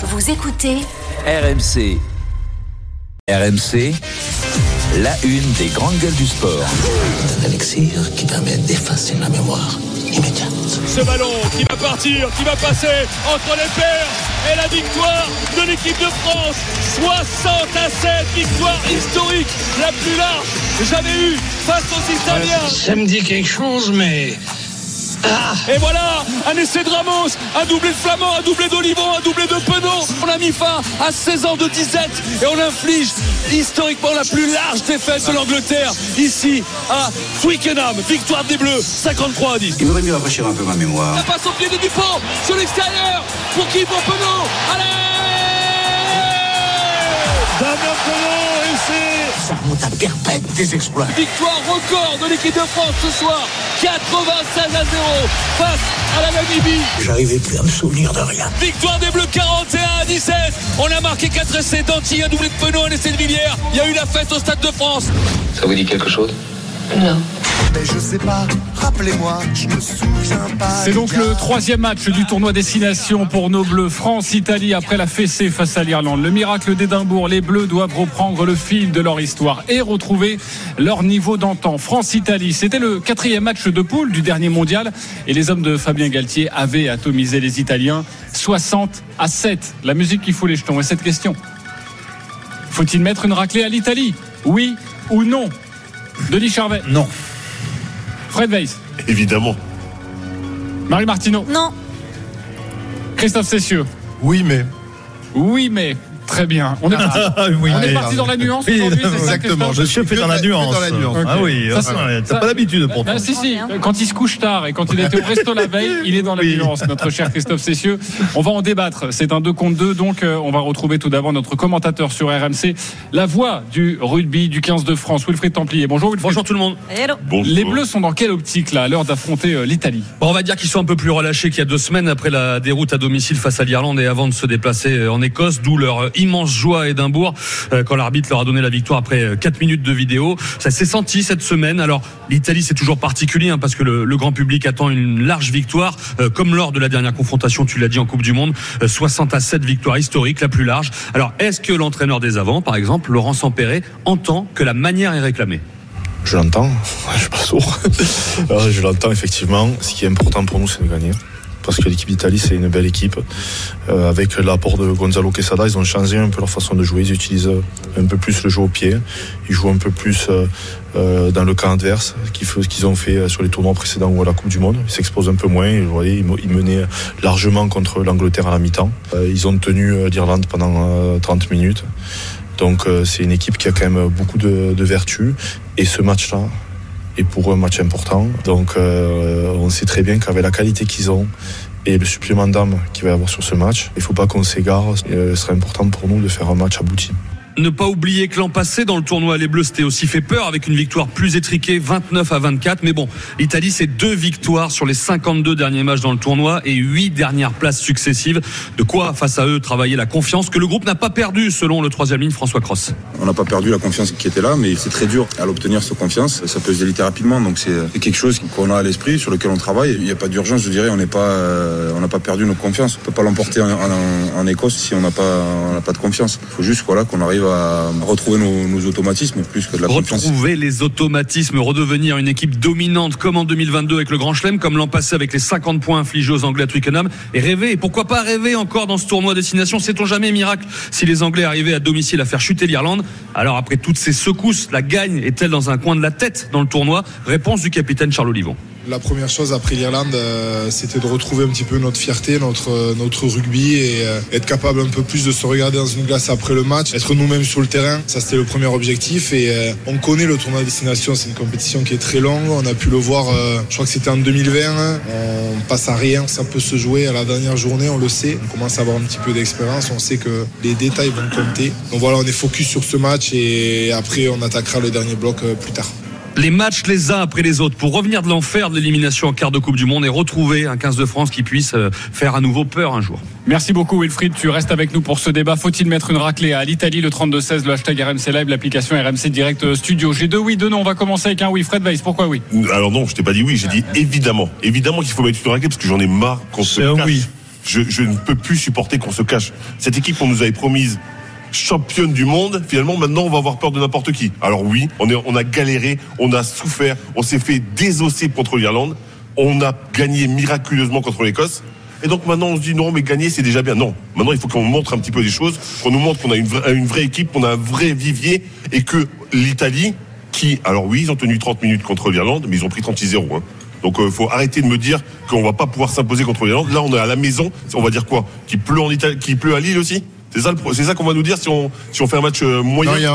Vous écoutez RMC. RMC, la une des grandes gueules du sport. Un élixir qui permet d'effacer la mémoire immédiate. Ce ballon qui va partir, qui va passer entre les paires et la victoire de l'équipe de France. 60 à 7, victoire historique, la plus large jamais eue face aux Italiens. Ça me dit quelque chose, mais. Et voilà, un essai de Ramos, un doublé de Flamand, un doublé d'Olivon, un doublé de Penaud. On a mis fin à 16 ans de disette et on inflige historiquement la plus large défaite de l'Angleterre ici à Twickenham. Victoire des Bleus, 53 à 10. Il vaudrait mieux rafraîchir un peu ma mémoire. La passe au pied de Dupont sur l'extérieur. Pour qui Pour Penaud. Allez Damien Penaud et c'est Ça remonte à perpète des exploits. victoire record de l'équipe de France ce soir. 96 à 0 face à la Namibie. J'arrivais plus à me souvenir de rien. Victoire des Bleus 41 à 17. On a marqué 4 essais d'Antilles, un doublé de Penaud, un essai de Villiers. Il y a eu la fête au Stade de France. Ça vous dit quelque chose? Mais je sais pas, rappelez-moi, je me souviens pas. C'est donc le troisième match du tournoi destination pour nos Bleus. France-Italie après la fessée face à l'Irlande. Le miracle d'Édimbourg. Les Bleus doivent reprendre le fil de leur histoire et retrouver leur niveau d'antan. France-Italie, c'était le quatrième match de poule du dernier mondial et les hommes de Fabien Galtier avaient atomisé les Italiens 60 à 7. La musique qui fout les jetons. Et cette question faut-il mettre une raclée à l'Italie? Oui ou non? Denis Charvet? Non. Fred Weiss Évidemment. Marie Martineau Non. Christophe Cessieux Oui, mais. Oui, mais très bien. On est parti, oui, on est mais- parti dans la nuance Oui, Exactement. Je suis fait dans la nuance. dans la nuance. Ah oui, Ça, t'as pas l'habitude pourtant. Ah, si, si. Quand il se couche tard et quand il était au resto la veille, il est dans la Oui. nuance, notre cher Christophe Cessieux. On va en débattre. C'est un 2 contre 2, donc euh, on va retrouver tout d'abord notre commentateur sur RMC, la voix du rugby du 15 de France, Wilfried Templier. Bonjour Wilfried. Bonjour tout le monde. Les Bleus sont dans quelle optique là, à l'heure d'affronter euh, l'Italie? Bon, on va dire qu'ils sont un peu plus relâchés qu'il y a deux semaines après la déroute à domicile face à l'Irlande et avant de se déplacer en Écosse, d'où leur euh, immense joie à Édimbourg euh, quand l'arbitre leur a donné la victoire après euh, quatre minutes de vidéo. Ça s'est senti cette semaine. Alors l'Italie c'est toujours particulier hein, parce que le, grand public attend une large victoire, euh, comme lors de la dernière confrontation, tu l'as dit en Coupe du Monde, euh, 60 à 7 victoire historique, la plus large. Alors est-ce que l'entraîneur des avants, par exemple, Laurent Sampéré, entend que la manière est réclamée? Je l'entends, je suis pas sourd. Euh, je l'entends effectivement. Ce qui est important pour nous, c'est de gagner. Parce que l'équipe d'Italie, c'est une belle équipe. Euh, avec l'apport de Gonzalo Quesada, ils ont changé un peu leur façon de jouer. Ils utilisent un peu plus le jeu au pied. Ils jouent un peu plus euh, euh, dans le camp adverse, f- qu'ils ont fait sur les tournois précédents ou à la Coupe du Monde. Ils s'exposent un peu moins. Vous voyez, ils, me- ils menaient largement contre l'Angleterre à la mi-temps. Ils ont tenu l'Irlande pendant euh, 30 minutes. Donc c'est une équipe qui a quand même beaucoup de vertus. Et ce match-là est pour eux un match important. Donc euh, on sait très bien qu'avec la qualité qu'ils ont et le supplément d'âme qu'il va y avoir sur ce match, il ne faut pas qu'on s'égare. Euh, Ce serait important pour nous de faire un match abouti. Ne pas oublier que l'an passé, dans le tournoi, les Bleus s'étaient aussi fait peur avec une victoire plus étriquée, 29 à 24. Mais bon, l'Italie, c'est deux victoires sur les 52 derniers matchs dans le tournoi et huit dernières places successives. De quoi, face à eux, travailler la confiance que le groupe n'a pas perdu, selon le troisième ligne François Cross. On n'a pas perdu la confiance qui était là, mais c'est très dur à l'obtenir cette confiance. Ça peut se déliter rapidement, donc c'est quelque chose qu'on a à l'esprit, sur lequel on travaille. Il n'y a pas d'urgence, je dirais. On pas, euh, on n'a pas perdu notre confiance. On peut pas l'emporter en, Écosse si on n'a pas, pas de confiance. Il faut juste voilà qu'on arrive à retrouver nos, automatismes plus que de la confiance. Retrouver les automatismes, redevenir une équipe dominante comme en 2022 avec le Grand Chelem, comme l'an passé avec les 50 points infligés aux Anglais à Twickenham, et rêver, et pourquoi pas rêver encore dans ce tournoi destination, sait-on jamais miracle si les Anglais arrivaient à domicile à faire chuter l'Irlande. Alors après toutes ces secousses, la gagne est-elle dans un coin de la tête dans le tournoi? Réponse du capitaine Charles Olivon. La première chose après l'Irlande, euh, c'était de retrouver un petit peu notre fierté, notre, euh, rugby et euh, être capable un peu plus de se regarder dans une glace après le match, être nous-mêmes sur le terrain. Ça, c'était le premier objectif. Et on connaît le tournoi de destination, c'est une compétition qui est très longue. On a pu le voir, je crois que c'était en 2020. hein. On passe à rien, ça peut se jouer à la dernière journée, on le sait. On commence à avoir un petit peu d'expérience, on sait que les détails vont compter. Donc voilà, on est focus sur ce match et après, on attaquera le dernier bloc plus tard. Les matchs les uns après les autres pour revenir de l'enfer de l'élimination en quart de Coupe du Monde et retrouver un 15 de France qui puisse euh, faire à nouveau peur un jour. Merci beaucoup Wilfried, tu restes avec nous pour ce débat. Faut-il mettre une raclée à l'Italie le 32-16, le hashtag RMC Live, l'application RMC Direct Studio J'ai deux? Oui, deux non. On va commencer avec un oui. Fred Weiss, pourquoi oui? Alors non, je t'ai pas dit oui, j'ai dit évidemment. Évidemment qu'il faut mettre une raclée parce que j'en ai marre qu'on se cache. oui. je, je ne peux plus supporter qu'on se cache. Cette équipe qu'on nous avait promise championne du monde, finalement maintenant on va avoir peur de n'importe qui. Alors oui, on, est, on a galéré, on a souffert, on s'est fait désosser contre l'Irlande, on a gagné miraculeusement contre l'Écosse. Et donc maintenant on se dit non mais gagner c'est déjà bien. Non, maintenant il faut qu'on montre un petit peu des choses, qu'on nous montre qu'on a une vraie, équipe, qu'on a un vrai vivier et que l'Italie, qui, alors oui ils ont tenu 30 minutes contre l'Irlande, mais ils ont pris 36-0. Hein. Donc il faut arrêter de me dire qu'on va pas pouvoir s'imposer contre l'Irlande. Là on est à la maison, on va dire quoi? Qu'il pleut en Italie, qu'il pleut à Lille aussi? C'est ça, le pro- c'est ça qu'on va nous dire si on, si on fait un match euh, moyen. Non, il y a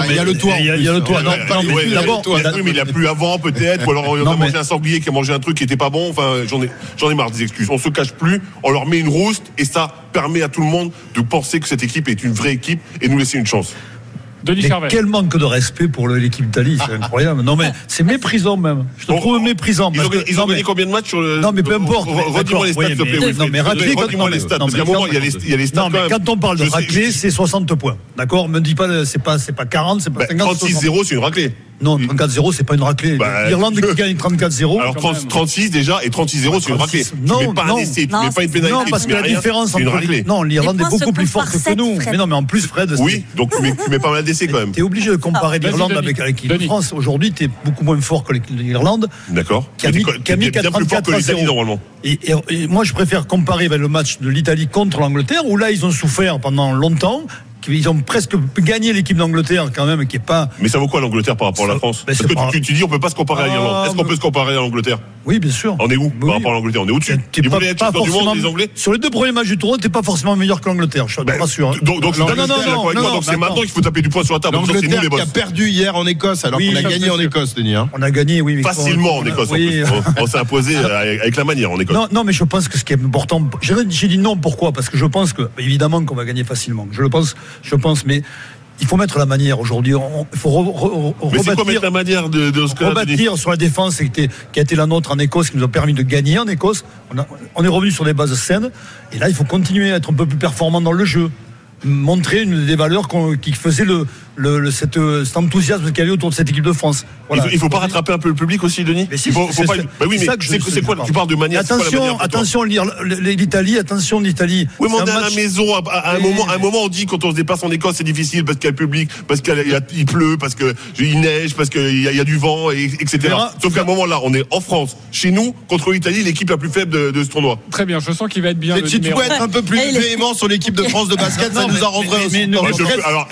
un il y a le toit. en il y a- plus. il y a le toit. Non, mais il y a d'abord, le toit. Il a- oui, mais il a plu avant peut-être, ou alors on a mangé un sanglier qui a mangé un truc qui était pas bon. Enfin, j'en ai, j'en ai marre des excuses. On se cache plus, on leur met une rouste et ça permet à tout le monde de penser que cette équipe est une vraie équipe et nous laisser une chance. Denis Mais Charvet. quel manque de respect pour l'équipe d'Italie, c'est incroyable. Non mais c'est méprisant même. Je te Bon, trouve méprisant. Ils ont, parce que- ils ont non, gagné mais- combien de matchs sur le. Non, mais peu importe. Redis-moi les stats, s'il te plaît. Non, mais raclé, quand- les stats. non, Parce mais qu'à un moment, quand- il y a les, il y a les stats Non, mais quand même. quand on parle de raclée, c'est 60 points. D'accord Me dis pas, c'est pas, c'est pas 40, c'est pas Bah, 50. 60. 36-0, c'est une raclée. Non, 34-0, c'est pas une raclée. Bah, L'Irlande je- qui gagne 34-0. Alors 30 36 déjà et 36-0 c'est une raclée. 36, Tu non, mets pas non. un essai, tu Non, mets pas une pénalité, Non, parce que la rien, différence entre raclée. non, l'Irlande Les est beaucoup plus forte que nous. Fred. Mais non, mais en plus, Fred, Oui, donc tu mets, tu mets pas mal d'essais quand même. T'es obligé de comparer Vas-y, l'Irlande avec l'équipe de Denis. France. Aujourd'hui, t'es beaucoup moins fort que l'Irlande. D'accord. Qui a mis- qui a mis bien plus fort que 34 à l'Italie 0. normalement. Et, et- et moi, je préfère comparer avec le match de l'Italie contre l'Angleterre, où là, ils ont souffert pendant longtemps. Ils ont presque gagné l'équipe d'Angleterre, quand même, qui est pas. Mais ça vaut quoi l'Angleterre par rapport à la France? ben, Parce que pas- tu, tu dis on peut pas se comparer à Ah, l'Irlande. Est-ce qu'on mais- peut se comparer à l'Angleterre? Oui, bien sûr. On est où Oui. par rapport à l'Angleterre? On est au-dessus. Pas- être du monde, Anglais? Sur les deux premiers matchs du tournoi, t'es pas forcément meilleur que l'Angleterre. Je suis Ben, pas sûr. hein. Donc, Non, d'accord non, non, Donc, c'est maintenant qu'il faut taper du poing sur la table. L'Angleterre qui a perdu hier en Écosse alors qu'on a gagné en. Écosse, Denis. On a gagné, oui. mais Facilement en on a- Écosse. On- s'est imposé avec la manière en Écosse. Non, non, mais je pense que ce qui est important, j'ai j'ai dit non. Pourquoi? Parce que je pense que, évidemment, qu'on va gagner facilement. Je le pense, je pense, mais il faut mettre la manière aujourd'hui. Il faut re- re- re- Mais c'est quoi rebâtir, la manière de, de Oscar Denis rebâtir sur la défense qui, a été la nôtre en Écosse, qui nous a permis de gagner en Écosse. On, a- on est revenu sur des bases saines. Et là, il faut continuer à être un peu plus performant dans le jeu. Montrer une des valeurs qui faisaient le, le- euh, cet enthousiasme qu'il y avait autour de cette équipe de France. Il faut, il faut pas rattraper un peu le public aussi, Denis Mais si, faut, c'est- faut pas- Bah oui, mais ça que je- c'est quoi Tu parles de manière. Attention, manière attention, l'Italie, attention l'Italie. Oui, mais on est à la maison. À, à un moment, à un moment, on dit quand on se déplace en Écosse, c'est difficile parce qu'il y a le public, parce qu'il a- pleut, parce que il neige, parce qu'il y, a- y a du vent, et, etc. verras, Sauf qu'à un moment là, on est en France, chez nous, contre l'Italie, l'équipe la plus faible de, de ce tournoi. Très bien, je sens qu'il va être bien. Si tu pouvais être un peu plus Eh, véhément sur l'équipe de France de basket, ça nous arrangerait aussi. Parce eh, que alors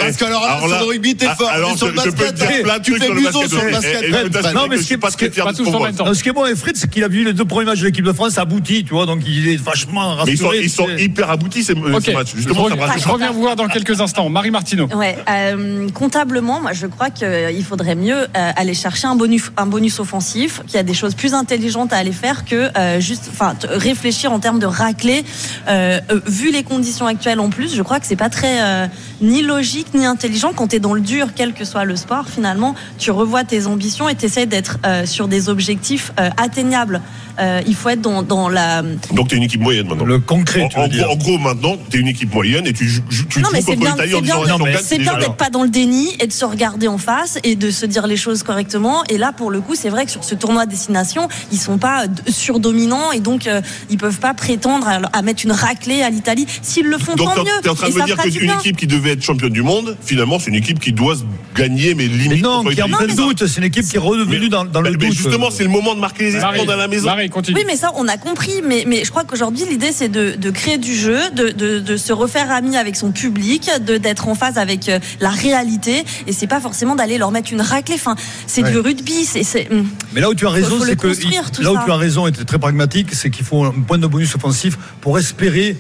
rugby, t'es ah, fort. alors, Mais sur je- le je peux basket, te dire plein de tu fais sur le museau basket. sur le Eh, basket. eh, non, mais je ce qui suis est- pas tous en même temps. Ce qui bon avec Fred, c'est qu'il a vu les deux premiers matchs de l'équipe de France aboutis, tu vois, donc il est vachement rassuré. Mais ils sont, hyper aboutis ces, Ok, ces matchs. je, Justement, je reviens vous voir dans quelques instants. Marie Martineau. Ouais, euh, comptablement, moi je crois qu'il faudrait mieux euh, aller chercher un bonus, un bonus offensif, qu'il y a des choses plus intelligentes à aller faire que euh, juste, enfin, réfléchir en termes de raclée. Euh, euh, vu les conditions actuelles en plus, je crois que c'est pas très euh, ni logique ni intelligent quand tu es dans le dur, quel que soit le sport. Finalement, tu revois tes ambitions et tu essaies d'être euh, sur des objectifs euh, atteignables. Euh, il faut être dans, dans la Donc t'es une équipe moyenne maintenant. Le concret, En, tu veux en dire. gros, en gros, maintenant, t'es une équipe moyenne et tu, joues- tu Non, mais joues c'est contre bien, c'est bien, d'être- c'est bien pas dans le déni et de se regarder en face et de se dire les choses correctement. Et là, pour le coup, c'est vrai que sur ce tournoi à destination, ils sont pas d- surdominants et donc euh, ils peuvent pas prétendre à, à mettre une raclée à l'Italie. S'ils le font, Donc tant mieux. t'es en train de me dire qu'une équipe qui devait être championne du monde, finalement, c'est une équipe qui doit se gagner, mais limite. Mais non, qui l'Italie. plein doute. C'est une équipe qui est redevenue Mais- dans, dans le mais doute. justement, c'est le moment de marquer les esprits Marie, à la maison. Marie, continue. Oui, mais ça, on a compris. Mais, mais je crois qu'aujourd'hui, l'idée, c'est de, de créer du jeu, de, de, de se refaire ami avec son public, de d'être en phase avec euh, la réalité. Et c'est pas forcément d'aller leur mettre une raclée. Enfin, c'est Ouais. du rugby. Hum. Mais là où tu as raison, c'est que là où ça. tu as raison et tu es très pragmatique, c'est qu'il faut un point de bonus offensif pour espérer.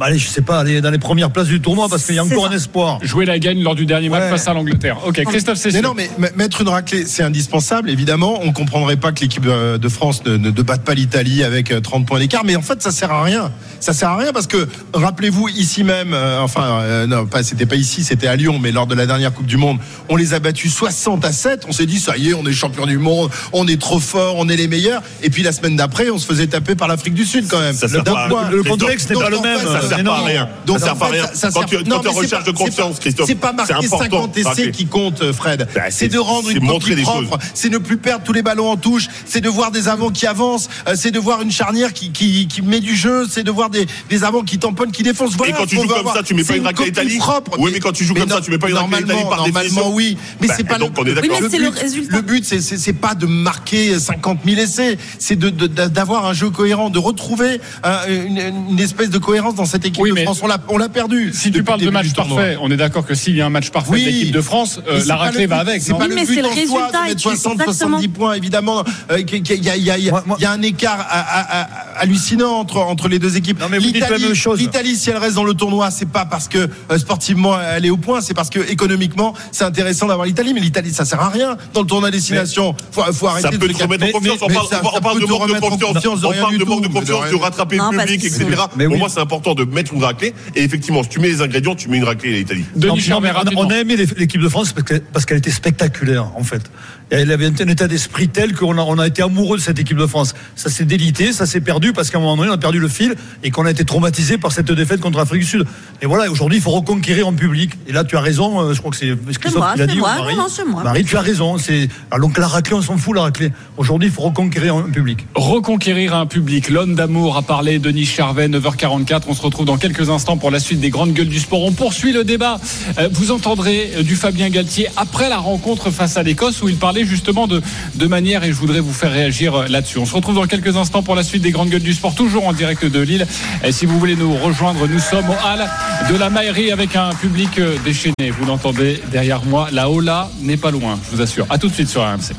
Allez, je sais pas, aller dans les premières places du tournoi parce qu'il y a C'est encore ça. un espoir. Jouer la gagne lors du dernier match Ouais. face à l'Angleterre. Ok, Christophe Mais Cessieux. non, mais mettre une raclée, c'est indispensable, évidemment. On comprendrait pas que l'équipe euh, de France ne, ne, ne batte pas l'Italie avec euh, 30 points d'écart, mais en fait, ça sert à rien. Ça sert à rien parce que, rappelez-vous, ici même, euh, enfin, euh, non, pas, c'était pas ici, c'était à Lyon, mais lors de la dernière Coupe du Monde, on les a battus 60 à 7. On s'est dit, ça y est, on est champion du monde, on est trop fort, on est les meilleurs. Et puis la semaine d'après, on se faisait taper par l'Afrique du Sud quand même. Ça sert D'un pas. Le C'est contexte n'est pas le même. Même. Ça euh, sert mais pas à rien. Donc, ça sert pas à rien. Quand tu pas- de confiance, Christophe. C'est pas marquer important. 50 essais qui comptent, euh, Fred. Bah, c'est de rendre une montrer propre. choses. C'est ne plus perdre tous les ballons en touche. C'est de voir des avants qui avancent. euh, C'est de voir une charnière qui, qui, qui met du jeu. C'est de voir des, des avants qui tamponnent, qui défoncent. Voilà Et quand tu joues comme avoir. ça, tu mets pas C'est une raclée à l'Italie propre. Oui, mais quand tu joues comme ça, tu mets pas une raclée à l'Italie par. Normalement, oui. Mais Bah, c'est pas donc le, on est d'accord. Oui, mais c'est le but- résultat. Le but, c'est- pas de marquer 50 000 essais. C'est de- de- d'avoir un jeu cohérent, de retrouver un- une, une espèce de cohérence dans cette équipe Oui, de France. On l'a- On l'a perdu. Si tu parles le de match parfait, on est d'accord que s'il y a un match parfait Oui. de l'équipe de France, euh, la raclée va avec. C'est pas Oui, le mais but c'est le en soi résultat, de et mettre tu- 60, exactement. 70 points, évidemment. il y, a- un écart à- à- à- hallucinant entre, entre les deux équipes. Non, mais vous dites la L'Italie- même chose. L'Italie, si elle reste dans le tournoi, c'est pas parce que euh, sportivement elle est au point, c'est parce que économiquement c'est intéressant d'avoir l'Italie. Mais l'Italie, ça sert à rien dans le tournoi destination. Faut, faut arrêter Ça de peut te remettre en Mais- confiance. mais- On mais parle ça- on ça parle peut de manque de confiance. confiance de On parle manque de mais confiance, de rattraper le public, etc. Pour moi, c'est important de mettre une raclée. Et effectivement, si tu mets les ingrédients, tu mets une raclée à l'Italie. Mais on a- on aimé l'é- l'équipe de France parce que- parce qu'elle était spectaculaire en fait. Elle avait un état d'esprit tel qu'on a, on a été amoureux de cette équipe de France. Ça s'est délité, ça s'est perdu parce qu'à un moment donné on a perdu le fil et qu'on a été traumatisé par cette défaite contre l'Afrique du Sud. Et voilà, aujourd'hui il faut reconquérir en public. Et là tu as raison, euh, je crois que c'est Christophe moi, qui l'a dit. moi. Marie. Non, non, c'est moi. Marie, tu as raison. C'est alors donc la raclée, on s'en fout la raclée. Aujourd'hui il faut reconquérir en public. Reconquérir un public. L'homme d'amour a parlé, Denis Charvet, 9h44. On se retrouve dans quelques instants pour la suite des grandes gueules du sport. On poursuit le débat. Euh, Vous entendrez euh, du Fabien Galtier après la rencontre face à l'Écosse où il parlait justement de, de manière et je voudrais vous faire réagir là-dessus. On se retrouve dans quelques instants pour la suite des grandes gueules du sport, toujours en direct de Lille. Et si vous voulez nous rejoindre, nous sommes au hall de la Maillerie avec un public euh, déchaîné. Vous l'entendez derrière moi. La Ola n'est pas loin, je vous assure. À tout de suite sur RMC.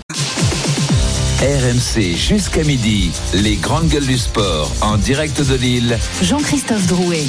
RMC jusqu'à midi, les grandes gueules du sport en direct de Lille. Jean-Christophe Drouet.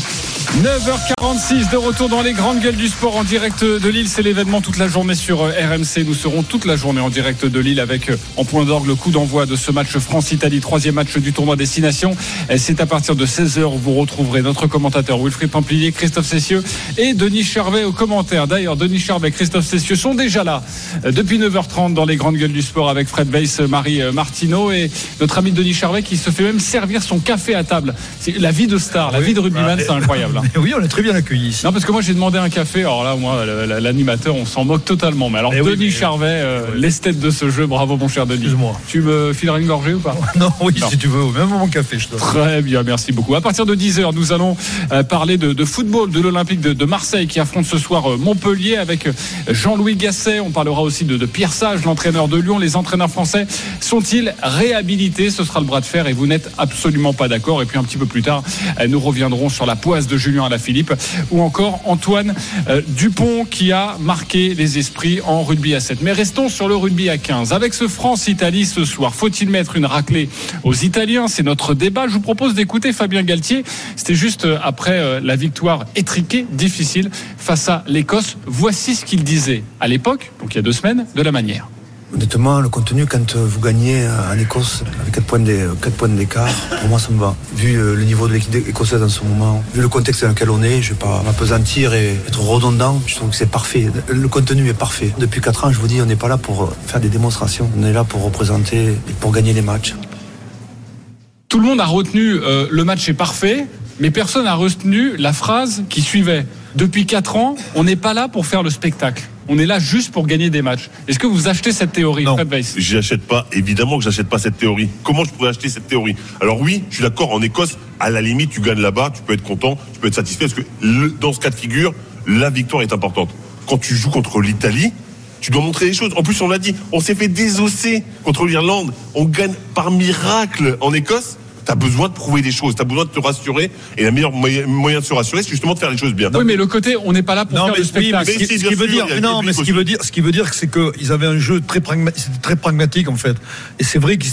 9h46 de retour dans les grandes gueules du sport en direct de Lille. C'est l'événement toute la journée sur euh, RMC. Nous serons toute la journée en direct de Lille avec euh, en point d'orgue le coup d'envoi de ce match France-Italie, troisième match du tournoi Destination. C'est à partir de 16h où vous retrouverez notre commentateur Wilfried Pamplier, Christophe Cessieux et Denis Charvet au commentaire. D'ailleurs, Denis Charvet et Christophe Cessieux sont déjà là euh, depuis 9h30 dans les grandes gueules du sport avec Fred Weiss, Marie Martineau et notre ami Denis Charvet qui se fait même servir son café à table. C'est la vie de star, la vie de rugbyman, c'est incroyable. Mais oui, on est très bien accueillis ici. Non, parce que moi j'ai demandé un café. Alors là, moi, l'animateur, on s'en moque totalement. Mais alors, oui, Denis mais- Charvet, euh, l'esthète de ce jeu, bravo mon cher Denis. Excuse-moi. Tu me fileras une gorgée ou pas? Non, oui, Non. si tu veux, même mon café, je te Très bien, merci beaucoup. À partir de 10h, nous allons euh, parler de, de football de l'Olympique de, de Marseille qui affronte ce soir euh, Montpellier avec Jean-Louis Gasset. On parlera aussi de, de Pierre Sage, l'entraîneur de Lyon. Les entraîneurs français sont-ils réhabilités? Ce sera le bras de fer et vous n'êtes absolument pas d'accord. Et puis un petit peu plus tard, nous reviendrons sur la poisse de Julien Alaphilippe ou encore Antoine euh, Dupont qui a marqué les esprits en rugby à 7. Mais restons sur le rugby à 15. Avec ce France-Italie ce soir, faut-il mettre une raclée aux Italiens? C'est notre débat. Je vous propose d'écouter Fabien Galtier. C'était juste euh, après euh, la victoire étriquée, difficile, face à l'Écosse. Voici ce qu'il disait à l'époque, donc il y a deux semaines, de la manière. Honnêtement, le contenu, quand euh, vous gagnez euh, en Écosse avec 4 points d'é- 4 points d'écart, pour moi ça me va. Vu euh, le niveau de l'équipe écossaise en ce moment, vu le contexte dans lequel on est, je vais pas m'apesantir et être redondant. Je trouve que c'est parfait. Le contenu est parfait. Depuis 4 ans, je vous dis, on n'est pas là pour euh, faire des démonstrations. On est là pour représenter et pour gagner les matchs. Tout le monde a retenu euh, le match est parfait, mais personne n'a retenu la phrase qui suivait. Depuis 4 ans, on n'est pas là pour faire le spectacle. On est là juste pour gagner des matchs. Est-ce que vous achetez cette théorie, Fred Weiss? J'achète pas, évidemment que j'achète pas cette théorie. Comment je pourrais acheter cette théorie? Alors oui, je suis d'accord, en Écosse, à la limite, tu gagnes là-bas, tu peux être content, tu peux être satisfait, parce que le- dans ce cas de figure, la victoire est importante. Quand tu joues contre l'Italie, tu dois montrer les choses. En plus, on l'a dit, on s'est fait désosser contre l'Irlande. On gagne par miracle en Écosse. T'as besoin de prouver des choses, t'as besoin de te rassurer. Et le meilleur moyen, de se rassurer, c'est justement de faire les choses bien. Oui, mais le côté, on n'est pas là pour Non, faire mais, le oui, spectacle. mais ce qui, ce veut dire, non, mais ce qui veut dire, ce qui veut dire, c'est qu'ils avaient un jeu très pragmatique, très pragmatique en fait. Et c'est vrai qu'ils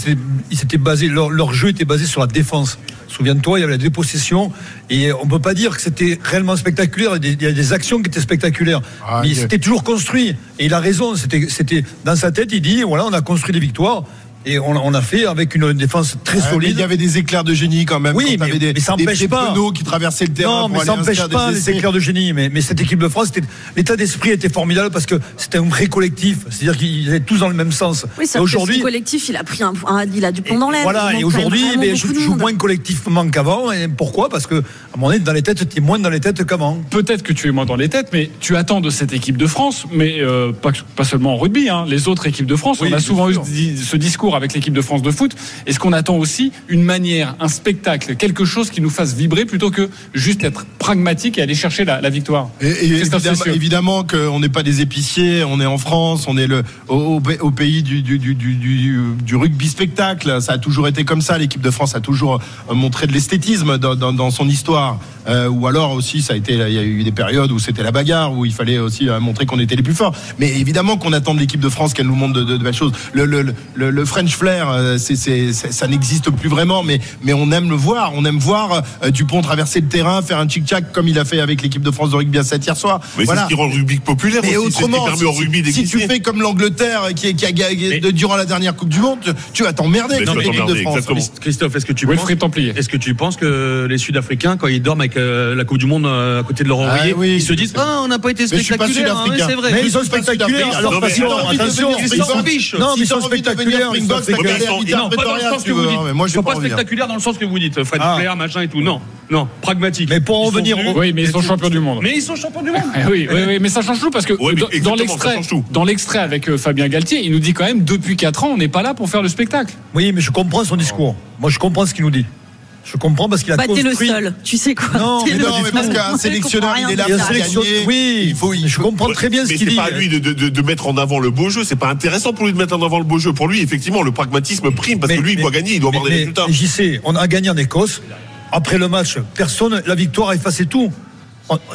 s'étaient, basés, leur, leur jeu était basé sur la défense. Souviens-toi, il y avait la dépossession et on peut pas dire que c'était réellement spectaculaire. Il y a des, actions qui étaient spectaculaires, Ah, mais c'était toujours construit. Et il a raison. C'était, c'était dans sa tête, il dit voilà, on a construit des victoires. Et on, on a fait avec une défense très Ah, mais solide. Il y avait des éclairs de génie quand même. Oui, quand mais- des, mais ça des- empêche des pas. Penaud qui traversaient le terrain. Non, pour mais ça n'empêche des pas les essais. éclairs de génie. Mais, mais cette équipe de France, l'état d'esprit était formidable parce que c'était un vrai collectif. C'est-à-dire qu'ils étaient tous dans le même sens. Oui, aujourd'hui. Le collectif, il a pris un, un- il a du plomb dans l'aile. voilà, Il et aujourd'hui, mais je joue monde. moins collectivement qu'avant. Et pourquoi? Parce que, à un moment donné, dans les têtes, tu es moins dans les têtes qu'avant. Peut-être que tu es moins dans les têtes, mais tu attends de cette équipe de France, mais euh, pas, pas seulement en rugby, hein, les autres équipes de France. Oui, on a souvent eu ce discours avec l'équipe de France de foot. Est-ce qu'on attend aussi une manière, un spectacle, quelque chose qui nous fasse vibrer plutôt que juste être pragmatique et aller chercher la, la victoire? Et, et évidemment, évidemment qu'on n'est pas des épiciers, on est en France, on est le, au, pays du, du, du, du, du- du rugby spectacle. Ça a toujours été comme ça. L'équipe de France a toujours euh, montré de l'esthétisme dans, dans, dans son histoire. Euh, ou alors aussi, ça a été, il y a eu des périodes où c'était la bagarre, où il fallait aussi euh, montrer qu'on était les plus forts. Mais évidemment qu'on attend de l'équipe de France qu'elle nous montre de, de- de belles choses. Le, le, le, le French flair, euh, c'est, c'est, c'est- ça n'existe plus vraiment, mais, mais on aime le voir. On aime voir euh, Dupont traverser le terrain, faire un chic-chac comme il a fait avec l'équipe de France de rugby à 7 hier soir. Mais c'est ce qui rend le rugby populaire Mais aussi. C'est ce qui autrement, permet au si, rugby si tu fais comme l'Angleterre qui, qui a gagné durant la dernière Coupe du Monde, tu, vas t'emmerder Mais contre l'équipe de France. exactement. Christophe, est-ce que tu Wilfried penses, Templier. est-ce que tu penses que les Sud-Africains, quand ils dorment avec euh, la Coupe du Monde euh, à côté de leur Ah oreiller, oui. ils se disent Ah, on n'a pas été spectaculaire. hein, c'est vrai. Mais ils sont spectaculaires. Alors attention. ils s'en fichent. Non, mais ils Si sont spectaculaires. Pas dites. hein, moi, pas hein. spectaculaires dans le sens que vous dites. Fred Ah. Flair, machin et tout. Non, non, pragmatique. Mais pour en venir Oui, mais ils sont champions du monde. Mais ils sont champions du monde. Oui, oui, mais ça change tout parce que dans- l'extrait, dans l'extrait avec euh, Fabien Galtier, il nous dit quand même depuis 4 ans, on n'est pas là pour faire le spectacle. Oui, mais je comprends son discours. Moi, je comprends ce qu'il nous dit. Je comprends parce qu'il a Bah, construit. le seul. Tu sais quoi? Non, mais Non, mais parce qu'un sélectionneur, il est là pour gagner. Oui, Il faut- il je comprends très bien ce Mais qu'il c'est dit. pas à lui de, de, de, de mettre en avant le beau jeu. C'est pas intéressant pour lui de mettre en avant le beau jeu. Pour lui, effectivement, le pragmatisme prime parce Mais- que lui, il mais- doit gagner, il doit avoir mais- des mais résultats. J'y sais, on a gagné en Écosse. Après le match, personne, la victoire a effacé tout.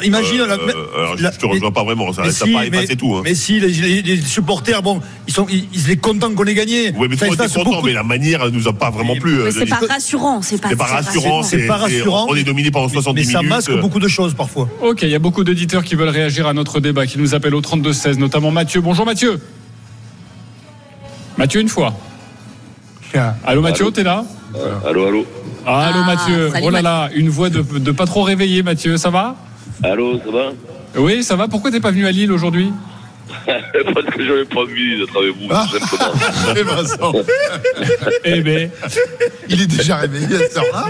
Imagine Euh, la, alors, je te rejoins pas vraiment. Ça mais si, pas effacé mais- tout. Hein. Mais si, les, les- les supporters, bon, ils sont, ils, ils sont contents qu'on ait gagné. Oui, mais Ça toi, t'es content, mais la manière elle nous a pas vraiment plu. Mais euh, c'est pas rassurant. C'est pas C'est pas rassurant. C'est pas rassurant. On est dominé pendant 70 mais ça minutes. masque beaucoup de choses parfois. Ok, il y a beaucoup d'auditeurs qui veulent réagir à notre débat, qui nous appellent au 32-16, notamment Mathieu. Bonjour Mathieu. Mathieu, une fois. Allô Mathieu, t'es là Allô, allô. Allô Ah, Mathieu. salut, Oh là là, une voix de, de pas trop réveillée Mathieu, ça va? Allô, ça va? Oui, ça va. Pourquoi t'es pas venu à Lille aujourd'hui? Parce que j'avais pas envie d'être avec vous, Ah. simplement. Eh ben, Eh ben, il est déjà réveillé à cette heure-là.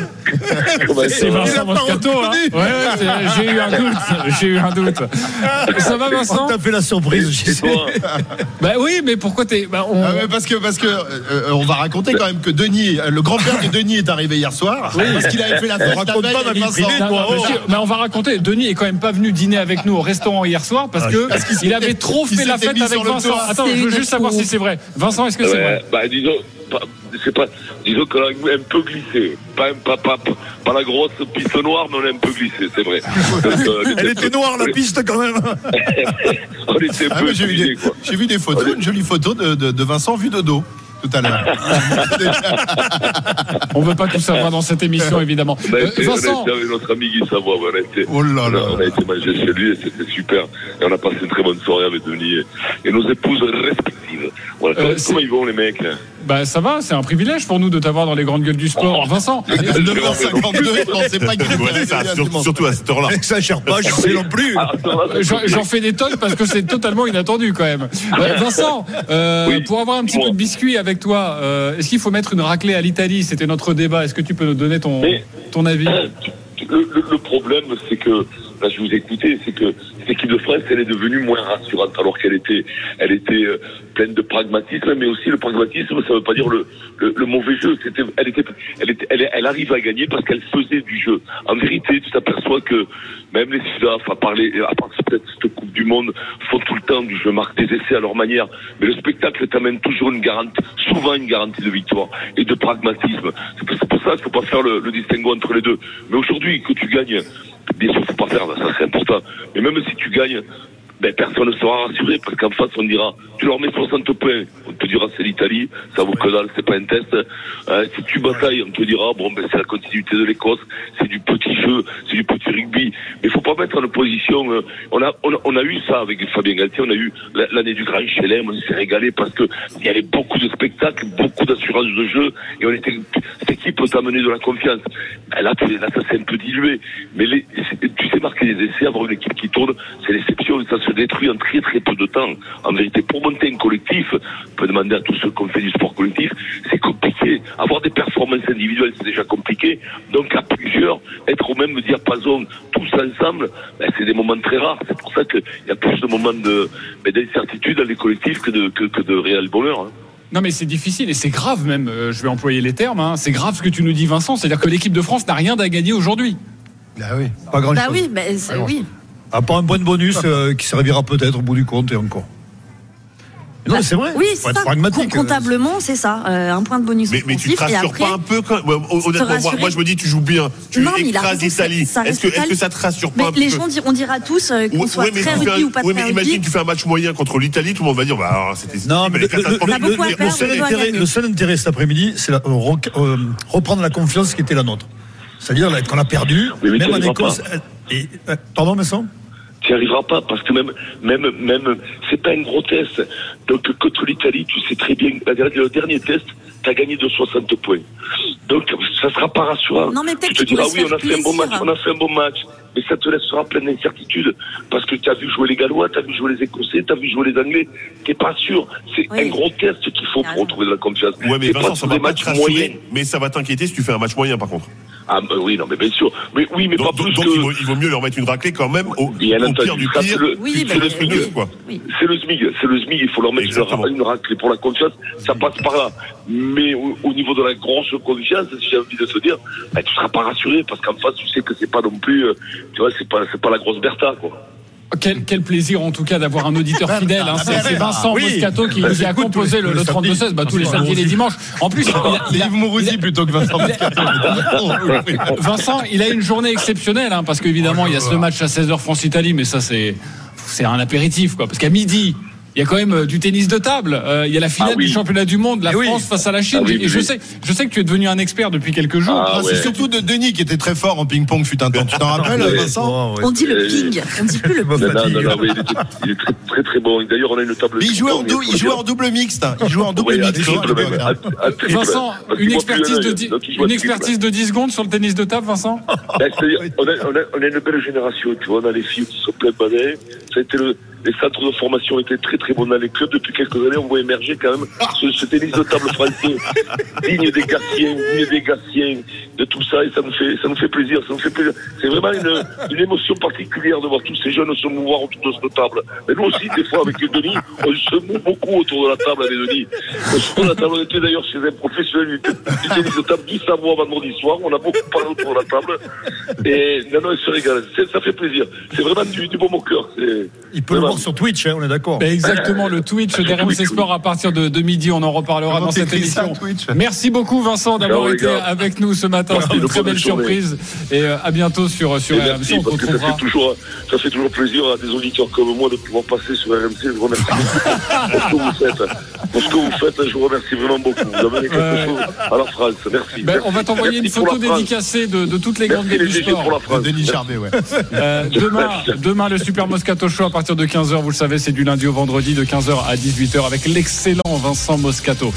Comment c'est Vincent Moscato. Hein ouais, j'ai eu un doute. J'ai eu un doute. Ça va Vincent? On t'a fait la surprise. je sais. toi Bah oui, mais pourquoi t'es bah, on- Ah parce que parce que euh, euh, on va raconter quand même que Denis, le grand-père de Denis est arrivé hier soir parce qu'il avait fait la fête raconte pas ma Vincent. mais on va raconter. Denis est quand même pas venu dîner avec nous au restaurant hier soir parce que Parce qu'il avait trop il fait la fête avec Vincent. Attends, je veux juste savoir si c'est vrai. Vincent, est-ce que c'est vrai bah disons, c'est pas, disons qu'on a un peu glissé. Pas, pas, pas, pas la grosse piste noire, mais on a un peu glissé, c'est vrai. Donc, euh, Elle était noire la piste quand même. On était un Ah, peu J'ai vu, des- quoi. j'ai vu des photos, une jolie photo de, de, de Vincent vu de dos tout à l'heure. On veut pas tout savoir dans cette émission, évidemment. On a, Euh, été, on a été avec notre ami Guy Savoie, on a été, Oh là là. a, on a été manger chez lui et c'était super. Et on a passé une très bonne soirée avec Denis et, et nos épouses respectives. Voilà. Euh, comment ils vont les mecs hein? Bah ça va, c'est un privilège pour nous de t'avoir dans les grandes gueules du sport. Vincent, À 9h52, je pensais pas qu'il Ouais, c'est ça, sur- surtout à cette heure-là. Exagère pas, je sais non plus. Ah, j'en j'en fais des tonnes parce que c'est totalement inattendu quand même. Euh, Vincent, euh, Oui, pour avoir un petit peu de biscuit avec toi, euh, est-ce qu'il faut mettre une raclée à l'Italie? C'était notre débat. Est-ce que tu peux nous donner ton, Mais- ton avis? Le, le- le problème, c'est que, là je vous écoutais, c'est que cette équipe de France, elle est devenue moins rassurante alors qu'elle était, elle était euh, pleine de pragmatisme, mais aussi le pragmatisme, ça veut pas dire le, le, le mauvais jeu. C'était, elle était, elle était, elle, elle arrive à gagner parce qu'elle faisait du jeu. En vérité, tu t'aperçois que même les Sudaf, à parler, à part cette Coupe du Monde, font tout le temps du jeu, marquent des essais à leur manière, mais le spectacle t'amène toujours une garantie, souvent une garantie de victoire et de pragmatisme. C'est pour, ça qu'il faut pas faire le, le distinguo entre les deux. Mais aujourd'hui, que tu gagnes, bien sûr, faut pas faire, ça c'est important. Mais même si tu gagnes, ben, personne ne sera rassuré parce qu'en face on dira tu leur mets 60 points on te dira c'est l'Italie ça vaut que dalle c'est pas un test Euh, si tu batailles on te dira bon ben c'est la continuité de l'Écosse c'est du petit c'est du petit rugby mais il faut pas remettre en position. euh, on a, on a, eu ça avec Fabien Galtier. On a eu la- l'année du Grand Chelem. On s'est régalé parce que il y avait beaucoup de spectacles, beaucoup d'assurance de jeu, et on était cette équipe peut t'amener de la confiance. Ben là, là, ça s'est un peu dilué. Mais tu sais marquer les essais, avoir une équipe qui tourne, c'est l'exception. Ça se détruit en très très peu de temps. En vérité, pour monter un collectif, on peut demander à tous ceux qui ont fait du sport collectif, c'est compliqué. Avoir des performances individuelles, c'est déjà compliqué. Donc à plusieurs, être au même diapason, tous ensemble, ben, c'est des moments très rares. C'est pour ça qu'il y a plus de moments de, ben, d'incertitude dans les collectifs que de, que, que de réel bonheur. hein. Non mais c'est difficile et c'est grave même, euh, je vais employer les termes, hein. c'est grave ce que tu nous dis Vincent, c'est-à-dire que l'équipe de France n'a rien à gagner aujourd'hui. Ah oui, pas grand Bah oui, mais c'est- oui. À part un point de bonus euh, qui servira peut-être au bout du compte et encore. Non, c'est vrai. Oui, c'est ça. pragmatique. Comptablement, c'est ça. euh, un point de bonus Mais, mais tu te rassures après, pas un peu quand ouais, Honnêtement, moi, je me dis, tu joues bien, tu Non, écrases l'Italie. Est-ce que, est-ce que ça te rassure pas Mais un les peu gens diront, on dira tous euh, qu'on Ouais, soit très rugby ou pas très mais imagine, tu fais un match moyen contre l'Italie, tout le monde va dire, bah, c'était Non, mais est le, seul intérêt, cet après-midi, c'est euh, euh, reprendre la confiance qui était la nôtre. C'est-à-dire qu'on a perdu, Oui, mais tu même en Écosse. euh, euh, pardon, Vincent? Tu n'y arriveras pas parce que même, même, même, c'est pas un gros test. Donc, contre l'Italie, tu sais très bien, le dernier test, tu as gagné de 60 points. Donc, ça sera pas rassurant. Non, mais peut-être tu te diras, oui, on a fait un bon match, on a fait un bon match. Mais ça te laissera plein d'incertitudes. Parce que tu as vu jouer les Gallois, tu as vu jouer les Écossais, tu as vu jouer les Anglais. T'es pas sûr. C'est Oui. un gros test qu'il faut pour retrouver de la confiance. Ouais, mais Vincent, ça va pas te rassurer, mais ça va t'inquiéter si tu fais un match moyen, par contre. Ah, bah oui, non, mais bien sûr. Mais oui, mais Donc, pas plus donc, que. il, vaut, il vaut mieux leur mettre une raclée quand même au, Bien au entendu, pire du ça, pire. c'est le- Oui, le neuf, quoi. C'est le SMIG, c'est le SMIG, il faut leur mettre une, Exactement. une raclée pour la confiance, ça passe par là. Mais au, au niveau de la grosse confiance, si j'ai envie de te dire, ben, tu seras pas rassuré parce qu'en face, tu sais que c'est pas non plus, euh, tu vois, c'est pas, c'est pas la grosse Bertha, quoi. Quel, quel plaisir en tout cas d'avoir un auditeur fidèle. hein. C'est c'est Vincent Oui. Moscato qui, qui a composé le, le 32-16 bah, tous les samedis et les dimanches. En plus, il a- il a- Yves Mourouzi plutôt que Vincent Moscato. Vincent, il a une journée exceptionnelle hein, parce qu'évidemment il y a ce match à 16h France-Italie, mais ça c'est c'est un apéritif quoi. Parce qu'à midi. Il y a quand même euh, du tennis de table. Euh, il y a la finale Ah oui. du championnat du monde, la Eh oui. France face à la Chine. Ah oui, et je oui. sais, je sais que tu es devenu un expert depuis quelques jours. Ah Ah, ouais. C'est surtout de Denis qui était très fort en ping-pong fut un temps. Tu t'en rappelles. Vincent On dit le Euh, ping, on dit plus le ping. non, non, non, il, était- il est très, très, très bon. D'ailleurs, on a une table. Mais il jouait, en, de dou- il jouait en double mixte. Il jouait en double mixte. Vincent, une expertise, de œil, dix- donc il joue à une triple. expertise de 10 secondes sur le tennis de table, Vincent Ben, on, a, a une belle génération, tu vois, on a les filles qui sont pleines de Ça a été le, les centres de formation étaient très très bons dans les clubs. Depuis quelques années, on voit émerger quand même ce, ce tennis de table français, digne des Gassiens, digne des Gassiens, de tout ça, et ça nous fait, ça nous fait plaisir, ça nous fait plaisir. C'est vraiment une, une émotion particulière de voir tous ces jeunes se mouvoir autour de cette table. Mais nous aussi, des fois, avec Denis, on se moue beaucoup autour de la table avec Denis. Autour de la table, on était d'ailleurs chez un professionnel du, du tennis de table, Guy Savoie, vendredi soir. On a beaucoup parlé autour de la table. Et non, non, il se régale. C'est- Ça fait plaisir. C'est vraiment du, du bon au cœur. Il peut. Voir sur Twitch, hein, on est d'accord. Ben, exactement, le Twitch Ah, d'RMC Twitch, Sport à partir de, de midi, on en reparlera Comment dans cette ça, émission. Merci beaucoup Vincent d'avoir été gars. avec nous ce matin, c'était une très belle surprise et euh, à bientôt sur, sur RMC, merci, on parce que ça retrouvera. fait, toujours, ça fait toujours plaisir à des auditeurs comme moi de pouvoir passer sur RMC. Je vous remercie pour ce que vous faites. Je vous remercie vraiment beaucoup. Vous avez quelque Ouais. chose à la France. Merci. Ben, on va t'envoyer une photo dédicacée de, de toutes les grandes Merci gueules les du sport. pour la France. Denis Merci. Charvet, ouais. Euh, demain, demain, le Super Moscato Show à partir de 15h, vous le savez, c'est du lundi au vendredi de 15h à 18h avec l'excellent Vincent Moscato.